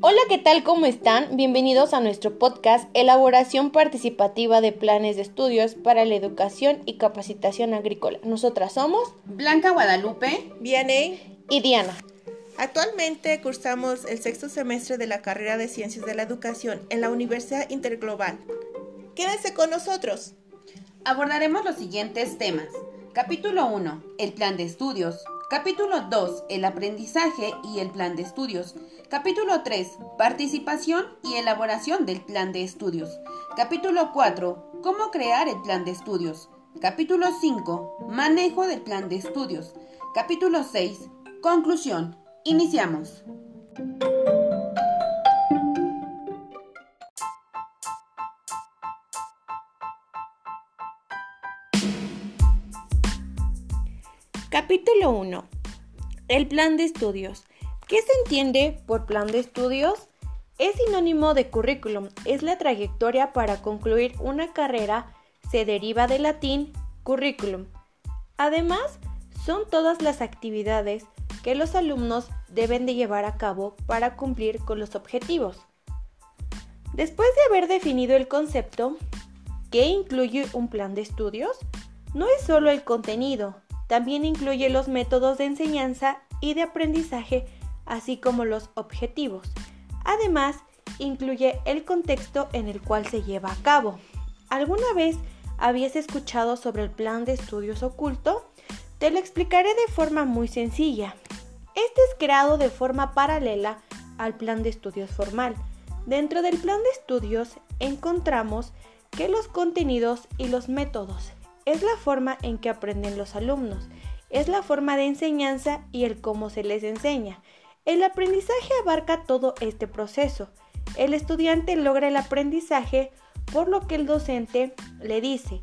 Hola, ¿qué tal? ¿Cómo están? Bienvenidos a nuestro podcast Elaboración Participativa de Planes de Estudios para la Educación y Capacitación Agrícola. Nosotras somos Blanca Guadalupe, Vianey y Diana. Actualmente cursamos el sexto semestre de la carrera de Ciencias de la Educación en la Universidad Interglobal. Quédense con nosotros. Abordaremos los siguientes temas. Capítulo 1. El plan de estudios. Capítulo 2. El aprendizaje y el plan de estudios. Capítulo 3. Participación y elaboración del plan de estudios. Capítulo 4. Cómo crear el plan de estudios. Capítulo 5. Manejo del plan de estudios. Capítulo 6. Conclusión. Iniciamos. Capítulo 1. El plan de estudios. ¿Qué se entiende por plan de estudios? Es sinónimo de currículum, es la trayectoria para concluir una carrera, se deriva del latín curriculum. Además, son todas las actividades que los alumnos deben de llevar a cabo para cumplir con los objetivos. Después de haber definido el concepto, ¿qué incluye un plan de estudios? No es solo el contenido, también incluye los métodos de enseñanza y de aprendizaje, así como los objetivos. Además, incluye el contexto en el cual se lleva a cabo. ¿Alguna vez habías escuchado sobre el plan de estudios oculto? Te lo explicaré de forma muy sencilla. Este es creado de forma paralela al plan de estudios formal. Dentro del plan de estudios encontramos que los contenidos y los métodos es la forma en que aprenden los alumnos, es la forma de enseñanza y el cómo se les enseña. El aprendizaje abarca todo este proceso. El estudiante logra el aprendizaje por lo que el docente le dice.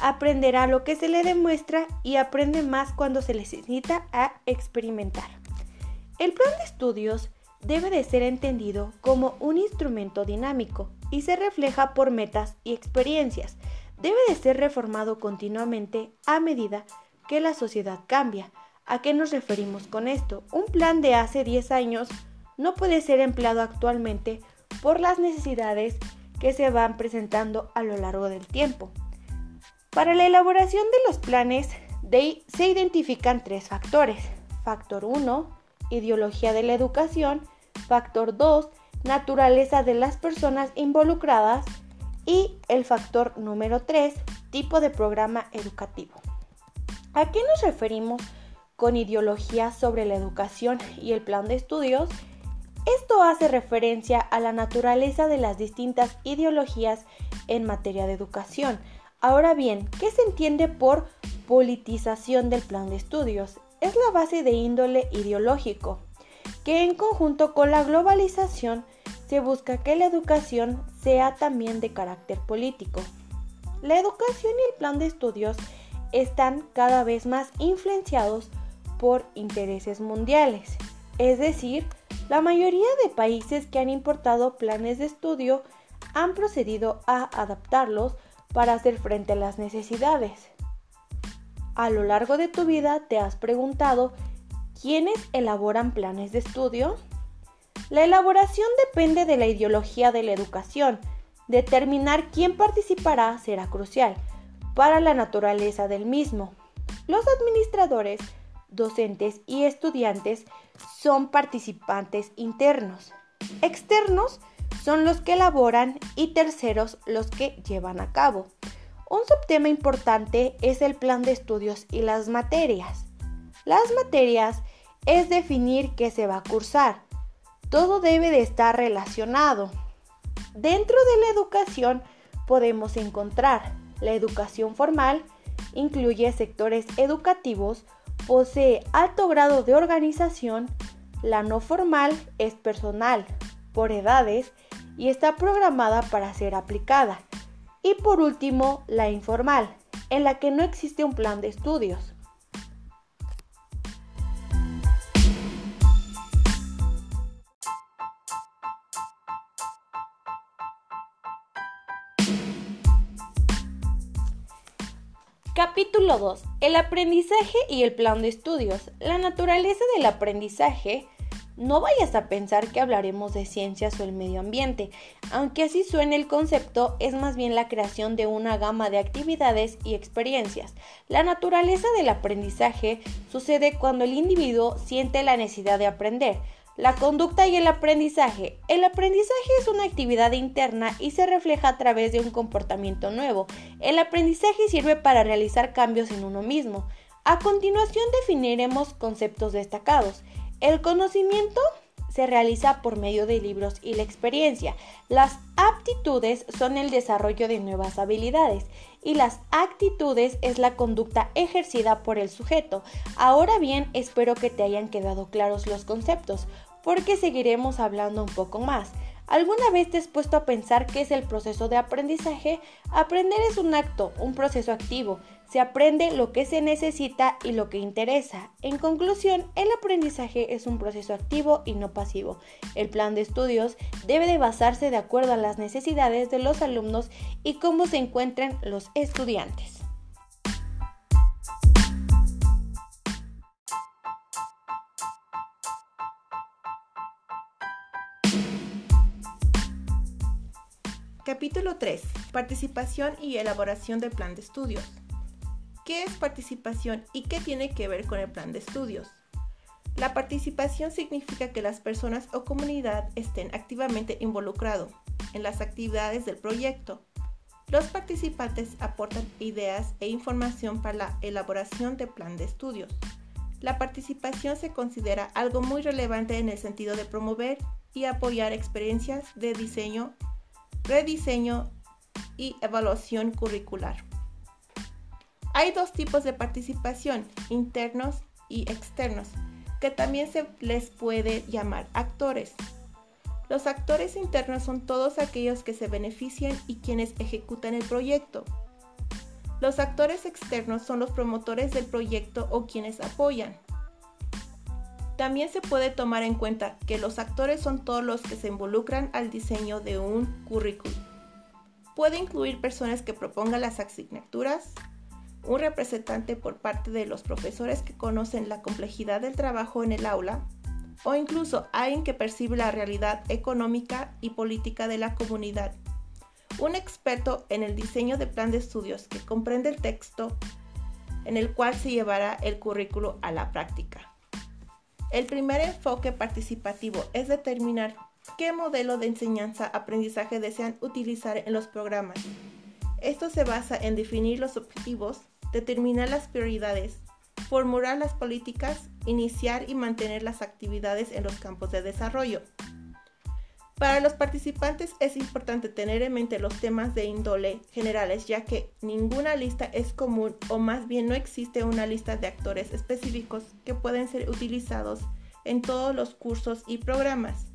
Aprenderá lo que se le demuestra y aprende más cuando se necesita a experimentar. El plan de estudios debe de ser entendido como un instrumento dinámico y se refleja por metas y experiencias debe de ser reformado continuamente a medida que la sociedad cambia. ¿A qué nos referimos con esto? Un plan de hace 10 años no puede ser empleado actualmente por las necesidades que se van presentando a lo largo del tiempo. Para la elaboración de los planes se identifican tres factores. Factor 1, ideología de la educación. Factor 2, naturaleza de las personas involucradas. Y el factor número 3, tipo de programa educativo. ¿A qué nos referimos con ideología sobre la educación y el plan de estudios? Esto hace referencia a la naturaleza de las distintas ideologías en materia de educación. Ahora bien, ¿qué se entiende por politización del plan de estudios? Es la base de índole ideológico, que en conjunto con la globalización se busca que la educación sea también de carácter político. La educación y el plan de estudios están cada vez más influenciados por intereses mundiales, es decir, la mayoría de países que han importado planes de estudio han procedido a adaptarlos para hacer frente a las necesidades. A lo largo de tu vida te has preguntado quiénes elaboran planes de estudio. La elaboración depende de la ideología de la educación. Determinar quién participará será crucial para la naturaleza del mismo. Los administradores, docentes y estudiantes son participantes internos. Externos son los que elaboran y terceros los que llevan a cabo. Un subtema importante es el plan de estudios y las materias. Las materias es definir qué se va a cursar, todo debe de estar relacionado. Dentro de la educación podemos encontrar la educación formal, incluye sectores educativos, posee alto grado de organización, la no formal es personal, por edades y está programada para ser aplicada. Y por último, la informal, en la que no existe un plan de estudios. Capítulo 2. El aprendizaje y el plan de estudios. La naturaleza del aprendizaje No vayas a pensar que hablaremos de ciencias o el medio ambiente, aunque así suene el concepto, es más bien la creación de una gama de actividades y experiencias. La naturaleza del aprendizaje sucede cuando el individuo siente la necesidad de aprender. La conducta y el aprendizaje. El aprendizaje es una actividad interna y se refleja a través de un comportamiento nuevo. El aprendizaje sirve para realizar cambios en uno mismo. A continuación definiremos conceptos destacados. El conocimiento se realiza por medio de libros y la experiencia. Las aptitudes son el desarrollo de nuevas habilidades y las actitudes es la conducta ejercida por el sujeto. Ahora bien, espero que te hayan quedado claros los conceptos, porque seguiremos hablando un poco más. ¿Alguna vez te has puesto a pensar qué es el proceso de aprendizaje? Aprender es un acto, un proceso activo. Se aprende lo que se necesita y lo que interesa. En conclusión, el aprendizaje es un proceso activo y no pasivo. El plan de estudios debe de basarse de acuerdo a las necesidades de los alumnos y cómo se encuentren los estudiantes. Capítulo 3. Participación y elaboración del plan de estudios. ¿Qué es participación y qué tiene que ver con el plan de estudios? La participación significa que las personas o comunidad estén activamente involucrados en las actividades del proyecto. Los participantes aportan ideas e información para la elaboración del plan de estudios. La participación se considera algo muy relevante en el sentido de promover y apoyar experiencias de diseño rediseño y evaluación curricular. Hay dos tipos de participación, internos y externos, que también se les puede llamar actores. Los actores internos son todos aquellos que se benefician y quienes ejecutan el proyecto. Los actores externos son los promotores del proyecto o quienes apoyan. También se puede tomar en cuenta que los actores son todos los que se involucran al diseño de un currículum. Puede incluir personas que propongan las asignaturas, un representante por parte de los profesores que conocen la complejidad del trabajo en el aula, o incluso alguien que percibe la realidad económica y política de la comunidad. Un experto en el diseño de plan de estudios que comprende el texto en el cual se llevará el currículo a la práctica. El primer enfoque participativo es determinar qué modelo de enseñanza-aprendizaje desean utilizar en los programas. Esto se basa en definir los objetivos, determinar las prioridades, formular las políticas, iniciar y mantener las actividades en los campos de desarrollo. Para los participantes es importante tener en mente los temas de índole generales, ya que ninguna lista es común o más bien no existe una lista de actores específicos que pueden ser utilizados en todos los cursos y programas.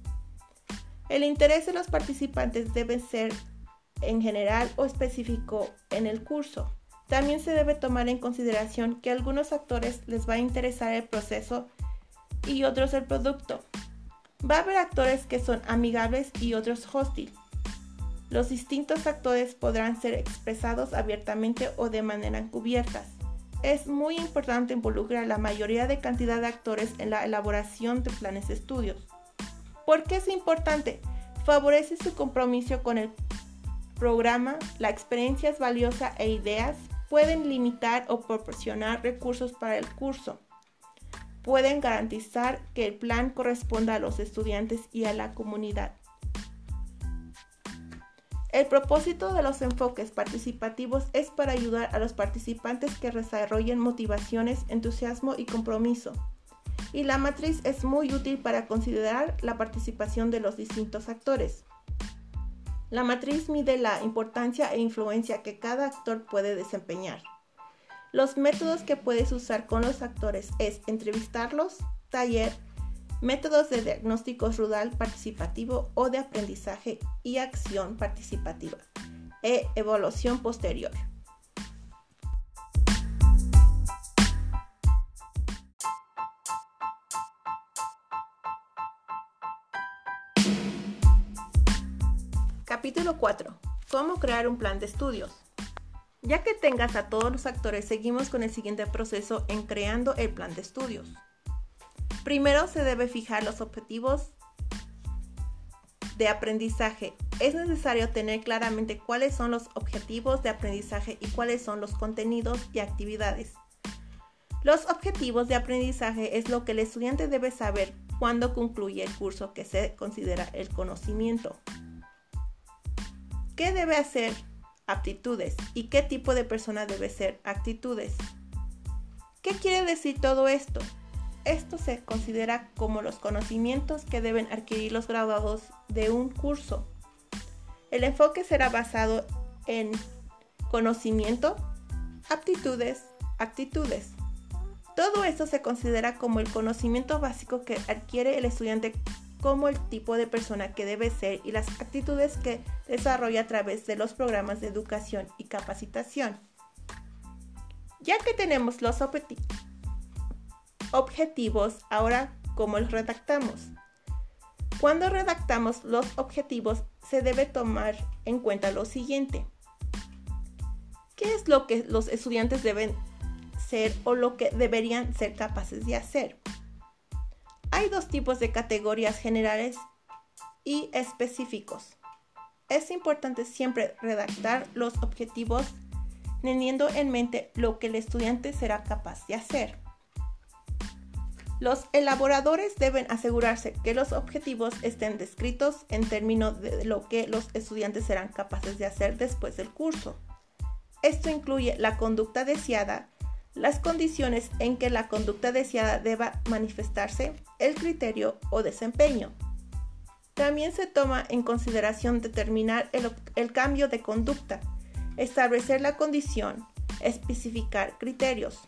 El interés de los participantes debe ser en general o específico en el curso. También se debe tomar en consideración que a algunos actores les va a interesar el proceso y otros el producto. Va a haber actores que son amigables y otros hostiles. Los distintos actores podrán ser expresados abiertamente o de manera encubierta. Es muy importante involucrar a la mayoría de cantidad de actores en la elaboración de planes de estudios. ¿Por qué es importante? Favorece su compromiso con el programa, la experiencia es valiosa e ideas pueden limitar o proporcionar recursos para el curso pueden garantizar que el plan corresponda a los estudiantes y a la comunidad. El propósito de los enfoques participativos es para ayudar a los participantes que desarrollen motivaciones, entusiasmo y compromiso. Y la matriz es muy útil para considerar la participación de los distintos actores. La matriz mide la importancia e influencia que cada actor puede desempeñar. Los métodos que puedes usar con los actores es entrevistarlos, taller, métodos de diagnóstico rudal participativo o de aprendizaje y acción participativa e evaluación posterior. Capítulo 4. Cómo crear un plan de estudios. Ya que tengas a todos los actores, seguimos con el siguiente proceso en creando el plan de estudios. Primero se debe fijar los objetivos de aprendizaje. Es necesario tener claramente cuáles son los objetivos de aprendizaje y cuáles son los contenidos y actividades. Los objetivos de aprendizaje es lo que el estudiante debe saber cuando concluye el curso que se considera el conocimiento. ¿Qué debe hacer? Aptitudes. ¿Y qué tipo de persona debe ser? Actitudes. ¿Qué quiere decir todo esto? Esto se considera como los conocimientos que deben adquirir los graduados de un curso. El enfoque será basado en conocimiento, aptitudes, actitudes. Todo esto se considera como el conocimiento básico que adquiere el estudiante como el tipo de persona que debe ser y las actitudes que desarrolla a través de los programas de educación y capacitación. Ya que tenemos los objetivos, ahora cómo los redactamos. Cuando redactamos los objetivos se debe tomar en cuenta lo siguiente. ¿Qué es lo que los estudiantes deben ser o lo que deberían ser capaces de hacer? Hay dos tipos de categorías generales y específicos. Es importante siempre redactar los objetivos teniendo en mente lo que el estudiante será capaz de hacer. Los elaboradores deben asegurarse que los objetivos estén descritos en términos de lo que los estudiantes serán capaces de hacer después del curso. Esto incluye la conducta deseada, las condiciones en que la conducta deseada deba manifestarse, el criterio o desempeño. También se toma en consideración determinar el, el cambio de conducta, establecer la condición, especificar criterios.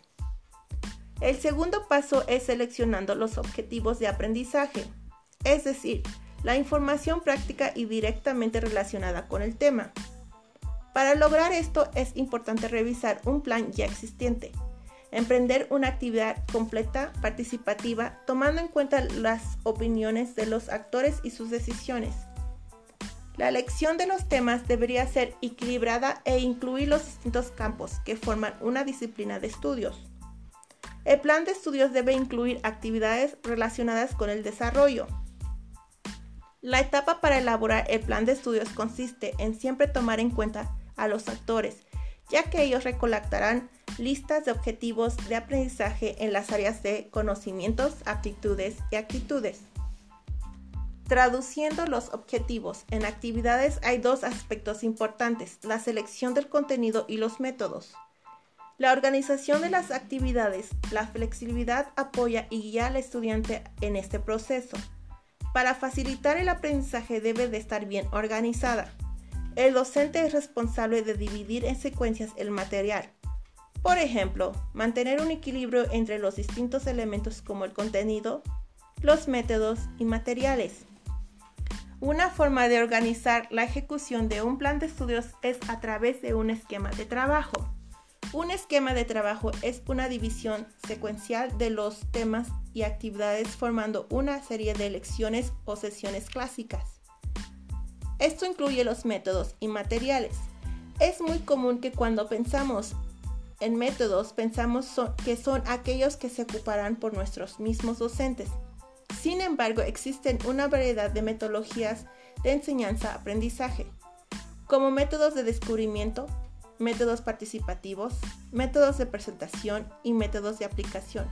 El segundo paso es seleccionando los objetivos de aprendizaje, es decir, la información práctica y directamente relacionada con el tema. Para lograr esto es importante revisar un plan ya existente, emprender una actividad completa, participativa, tomando en cuenta las opiniones de los actores y sus decisiones. La elección de los temas debería ser equilibrada e incluir los distintos campos que forman una disciplina de estudios. El plan de estudios debe incluir actividades relacionadas con el desarrollo. La etapa para elaborar el plan de estudios consiste en siempre tomar en cuenta a los actores, ya que ellos recolectarán listas de objetivos de aprendizaje en las áreas de conocimientos, aptitudes y actitudes. Traduciendo los objetivos en actividades hay dos aspectos importantes, la selección del contenido y los métodos. La organización de las actividades, la flexibilidad apoya y guía al estudiante en este proceso. Para facilitar el aprendizaje debe de estar bien organizada. El docente es responsable de dividir en secuencias el material. Por ejemplo, mantener un equilibrio entre los distintos elementos como el contenido, los métodos y materiales. Una forma de organizar la ejecución de un plan de estudios es a través de un esquema de trabajo. Un esquema de trabajo es una división secuencial de los temas y actividades formando una serie de lecciones o sesiones clásicas. Esto incluye los métodos y materiales. Es muy común que cuando pensamos en métodos pensamos que son aquellos que se ocuparán por nuestros mismos docentes. Sin embargo, existen una variedad de metodologías de enseñanza-aprendizaje, como métodos de descubrimiento, métodos participativos, métodos de presentación y métodos de aplicación.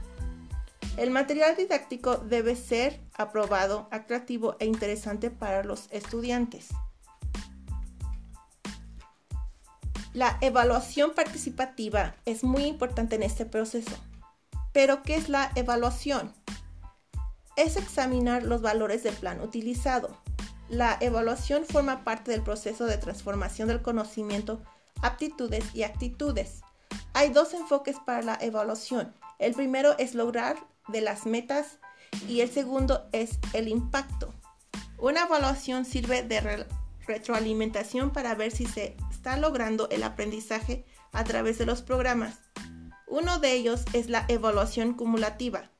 El material didáctico debe ser aprobado, atractivo e interesante para los estudiantes. La evaluación participativa es muy importante en este proceso. Pero, ¿qué es la evaluación? Es examinar los valores del plan utilizado. La evaluación forma parte del proceso de transformación del conocimiento aptitudes y actitudes. Hay dos enfoques para la evaluación. El primero es lograr de las metas y el segundo es el impacto. Una evaluación sirve de retroalimentación para ver si se está logrando el aprendizaje a través de los programas. Uno de ellos es la evaluación cumulativa.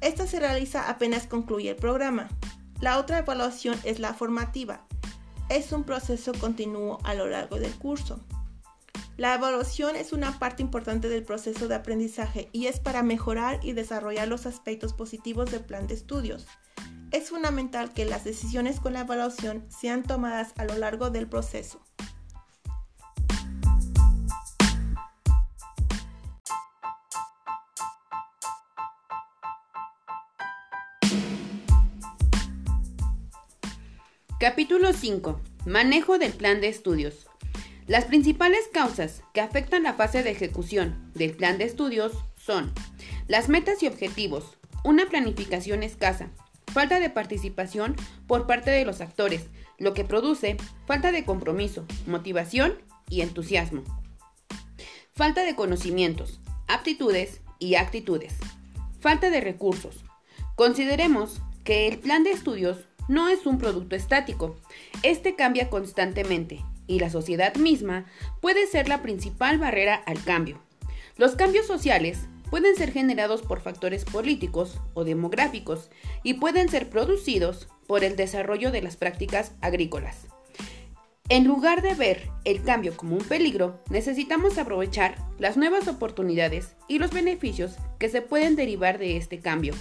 Esta se realiza apenas concluye el programa. La otra evaluación es la formativa es un proceso continuo a lo largo del curso. La evaluación es una parte importante del proceso de aprendizaje y es para mejorar y desarrollar los aspectos positivos del plan de estudios. Es fundamental que las decisiones con la evaluación sean tomadas a lo largo del proceso. Capítulo 5. Manejo del plan de estudios. Las principales causas que afectan la fase de ejecución del plan de estudios son las metas y objetivos, una planificación escasa, falta de participación por parte de los actores, lo que produce falta de compromiso, motivación y entusiasmo. Falta de conocimientos, aptitudes y actitudes. Falta de recursos. Consideremos que el plan de estudios no es un producto estático. Este cambia constantemente y la sociedad misma puede ser la principal barrera al cambio. Los cambios sociales pueden ser generados por factores políticos o demográficos y pueden ser producidos por el desarrollo de las prácticas agrícolas. En lugar de ver el cambio como un peligro, necesitamos aprovechar las nuevas oportunidades y los beneficios que se pueden derivar de este cambio.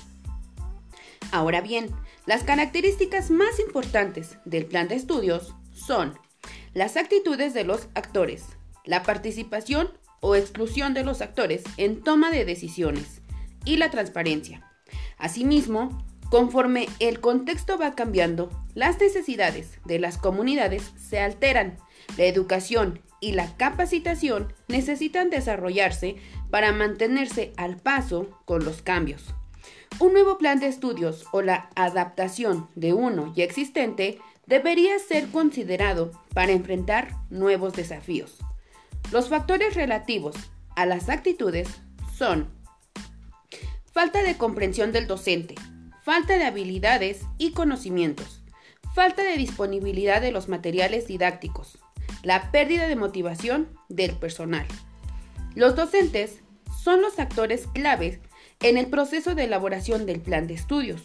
Ahora bien, las características más importantes del plan de estudios son las actitudes de los actores, la participación o exclusión de los actores en toma de decisiones y la transparencia. Asimismo, conforme el contexto va cambiando, las necesidades de las comunidades se alteran. La educación y la capacitación necesitan desarrollarse para mantenerse al paso con los cambios. Un nuevo plan de estudios o la adaptación de uno ya existente debería ser considerado para enfrentar nuevos desafíos. Los factores relativos a las actitudes son falta de comprensión del docente, falta de habilidades y conocimientos, falta de disponibilidad de los materiales didácticos, la pérdida de motivación del personal. Los docentes son los actores claves en el proceso de elaboración del plan de estudios.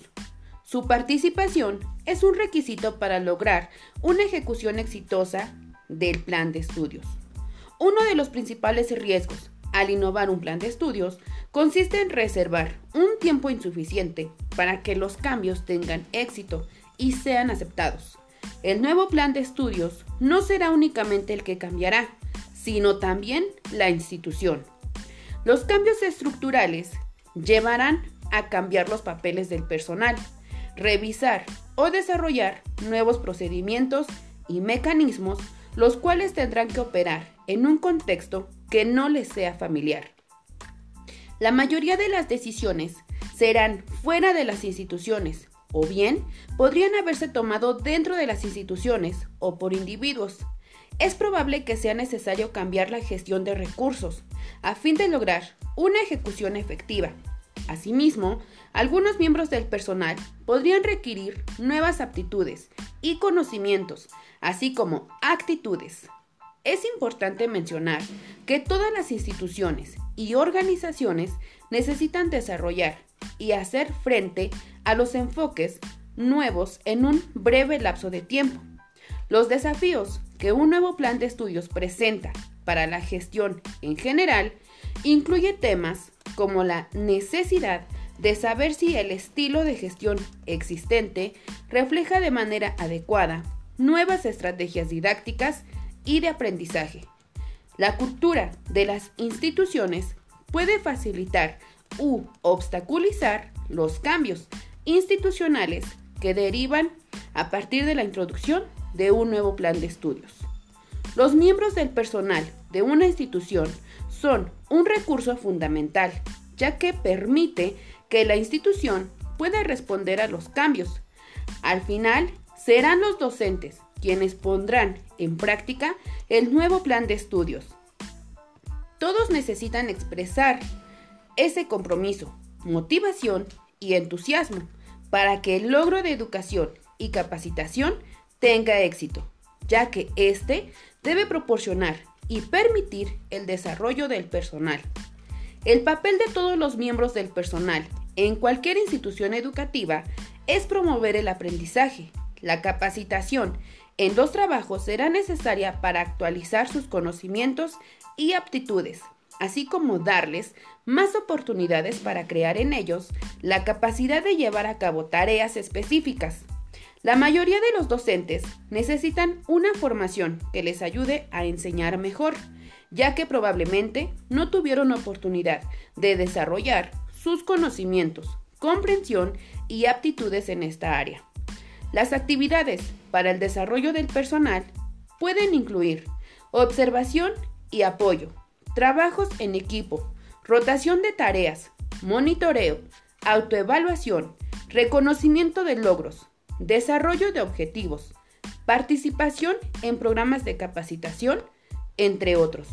Su participación es un requisito para lograr una ejecución exitosa del plan de estudios. Uno de los principales riesgos al innovar un plan de estudios consiste en reservar un tiempo insuficiente para que los cambios tengan éxito y sean aceptados. El nuevo plan de estudios no será únicamente el que cambiará, sino también la institución. Los cambios estructurales llevarán a cambiar los papeles del personal, revisar o desarrollar nuevos procedimientos y mecanismos, los cuales tendrán que operar en un contexto que no les sea familiar. La mayoría de las decisiones serán fuera de las instituciones o bien podrían haberse tomado dentro de las instituciones o por individuos. Es probable que sea necesario cambiar la gestión de recursos a fin de lograr una ejecución efectiva. Asimismo, algunos miembros del personal podrían requerir nuevas aptitudes y conocimientos, así como actitudes. Es importante mencionar que todas las instituciones y organizaciones necesitan desarrollar y hacer frente a los enfoques nuevos en un breve lapso de tiempo. Los desafíos que un nuevo plan de estudios presenta para la gestión en general incluye temas como la necesidad de saber si el estilo de gestión existente refleja de manera adecuada nuevas estrategias didácticas y de aprendizaje. La cultura de las instituciones puede facilitar u obstaculizar los cambios institucionales que derivan a partir de la introducción de un nuevo plan de estudios. Los miembros del personal de una institución son un recurso fundamental, ya que permite que la institución pueda responder a los cambios. Al final, serán los docentes quienes pondrán en práctica el nuevo plan de estudios. Todos necesitan expresar ese compromiso, motivación y entusiasmo para que el logro de educación y capacitación tenga éxito, ya que éste debe proporcionar y permitir el desarrollo del personal. El papel de todos los miembros del personal en cualquier institución educativa es promover el aprendizaje, La capacitación en los trabajos será necesaria para actualizar sus conocimientos y aptitudes, así como darles más oportunidades para crear en ellos la capacidad de llevar a cabo tareas específicas. La mayoría de los docentes necesitan una formación que les ayude a enseñar mejor, ya que probablemente no tuvieron oportunidad de desarrollar sus conocimientos, comprensión y aptitudes en esta área. Las actividades para el desarrollo del personal pueden incluir observación y apoyo, trabajos en equipo, rotación de tareas, monitoreo, autoevaluación, reconocimiento de logros, desarrollo de objetivos, participación en programas de capacitación, entre otros.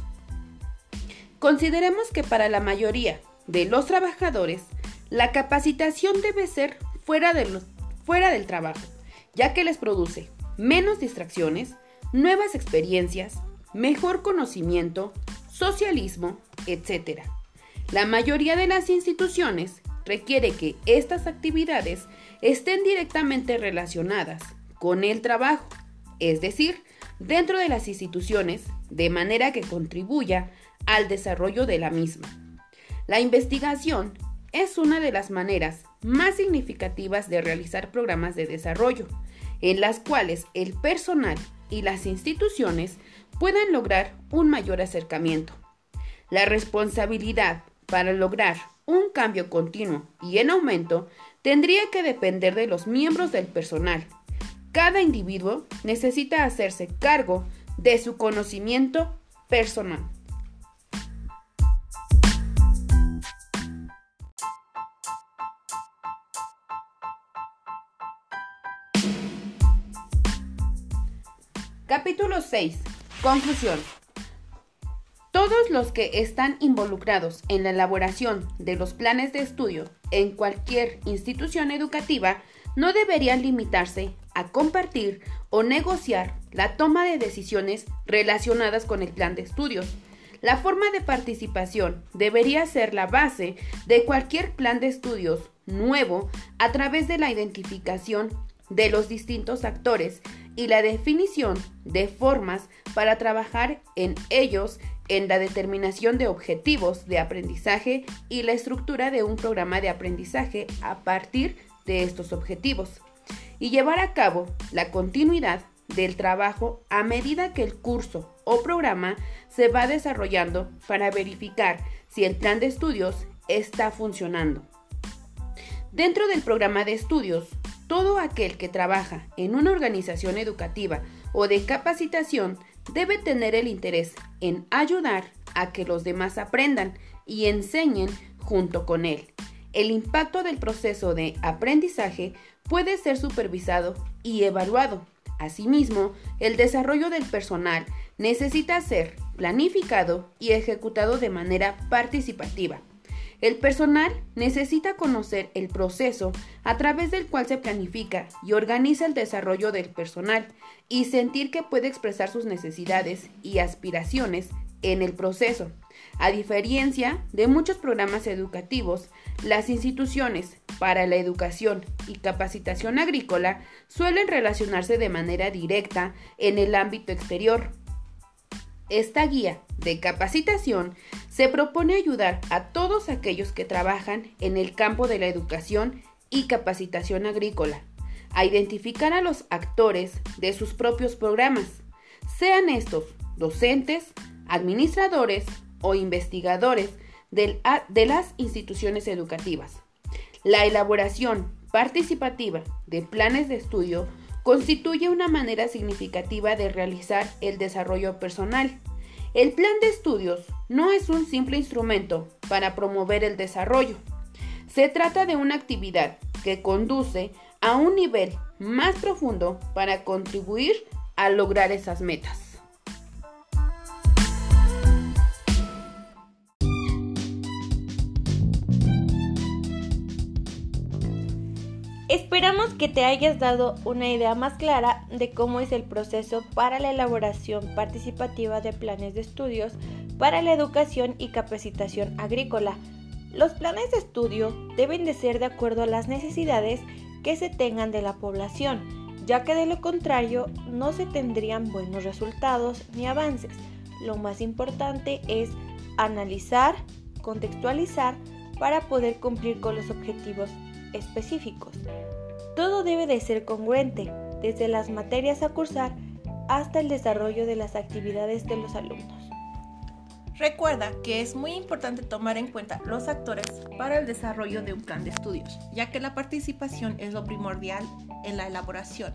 Consideremos que para la mayoría de los trabajadores, la capacitación debe ser fuera, de fuera del trabajo, ya que les produce menos distracciones, nuevas experiencias, mejor conocimiento, socialismo, etc. La mayoría de las instituciones requiere que estas actividades estén directamente relacionadas con el trabajo, es decir, dentro de las instituciones, de manera que contribuya al desarrollo de la misma. La investigación es una de las maneras más significativas de realizar programas de desarrollo, en las cuales el personal y las instituciones puedan lograr un mayor acercamiento. La responsabilidad para lograr un cambio continuo y en aumento tendría que depender de los miembros del personal. Cada individuo necesita hacerse cargo de su conocimiento personal. Capítulo 6. Conclusión. Todos los que están involucrados en la elaboración de los planes de estudio en cualquier institución educativa no deberían limitarse a compartir o negociar la toma de decisiones relacionadas con el plan de estudios. La forma de participación debería ser la base de cualquier plan de estudios nuevo a través de la identificación de los distintos actores y la definición de formas para trabajar en ellos en la determinación de objetivos de aprendizaje y la estructura de un programa de aprendizaje a partir de estos objetivos y llevar a cabo la continuidad del trabajo a medida que el curso o programa se va desarrollando para verificar si el plan de estudios está funcionando. Dentro del programa de estudios todo aquel que trabaja en una organización educativa o de capacitación debe tener el interés en ayudar a que los demás aprendan y enseñen junto con él. El impacto del proceso de aprendizaje puede ser supervisado y evaluado. Asimismo, el desarrollo del personal necesita ser planificado y ejecutado de manera participativa. El personal necesita conocer el proceso a través del cual se planifica y organiza el desarrollo del personal y sentir que puede expresar sus necesidades y aspiraciones en el proceso. A diferencia de muchos programas educativos, las instituciones para la educación y capacitación agrícola suelen relacionarse de manera directa en el ámbito exterior. Esta guía de capacitación se propone ayudar a todos aquellos que trabajan en el campo de la educación y capacitación agrícola a identificar a los actores de sus propios programas, sean estos docentes, administradores o investigadores de las instituciones educativas. La elaboración participativa de planes de estudio constituye una manera significativa de realizar el desarrollo personal el plan de estudios no es un simple instrumento para promover el desarrollo. Se trata de una actividad que conduce a un nivel más profundo para contribuir a lograr esas metas. Esperamos que te hayas dado una idea más clara de cómo es el proceso para la elaboración participativa de planes de estudios para la educación y capacitación agrícola. Los planes de estudio deben de ser de acuerdo a las necesidades que se tengan de la población, ya que de lo contrario no se tendrían buenos resultados ni avances. Lo más importante es analizar, contextualizar para poder cumplir con los objetivos específicos. Todo debe de ser congruente, desde las materias a cursar hasta el desarrollo de las actividades de los alumnos. Recuerda que es muy importante tomar en cuenta los actores para el desarrollo de un plan de estudios, ya que la participación es lo primordial en la elaboración.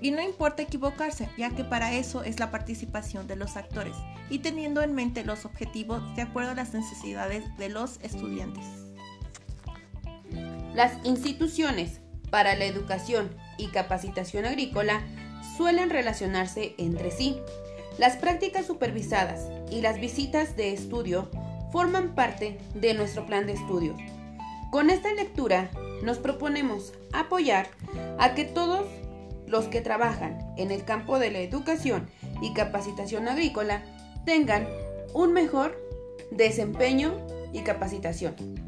Y no importa equivocarse, ya que para eso es la participación de los actores y teniendo en mente los objetivos de acuerdo a las necesidades de los estudiantes. Las instituciones para la educación y capacitación agrícola suelen relacionarse entre sí. Las prácticas supervisadas y las visitas de estudio forman parte de nuestro plan de estudios. Con esta lectura nos proponemos apoyar a que todos los que trabajan en el campo de la educación y capacitación agrícola tengan un mejor desempeño y capacitación.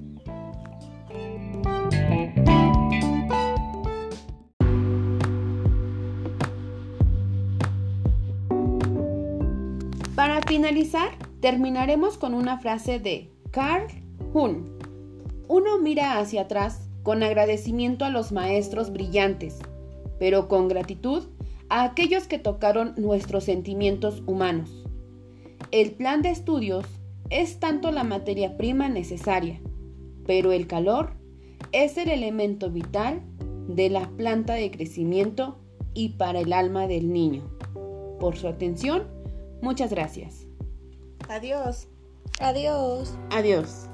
Finalizar, terminaremos con una frase de Carl Hun. Uno mira hacia atrás con agradecimiento a los maestros brillantes, pero con gratitud a aquellos que tocaron nuestros sentimientos humanos. El plan de estudios es tanto la materia prima necesaria, pero el calor es el elemento vital de la planta de crecimiento y para el alma del niño. Por su atención, muchas gracias. Adiós. Adiós. Adiós.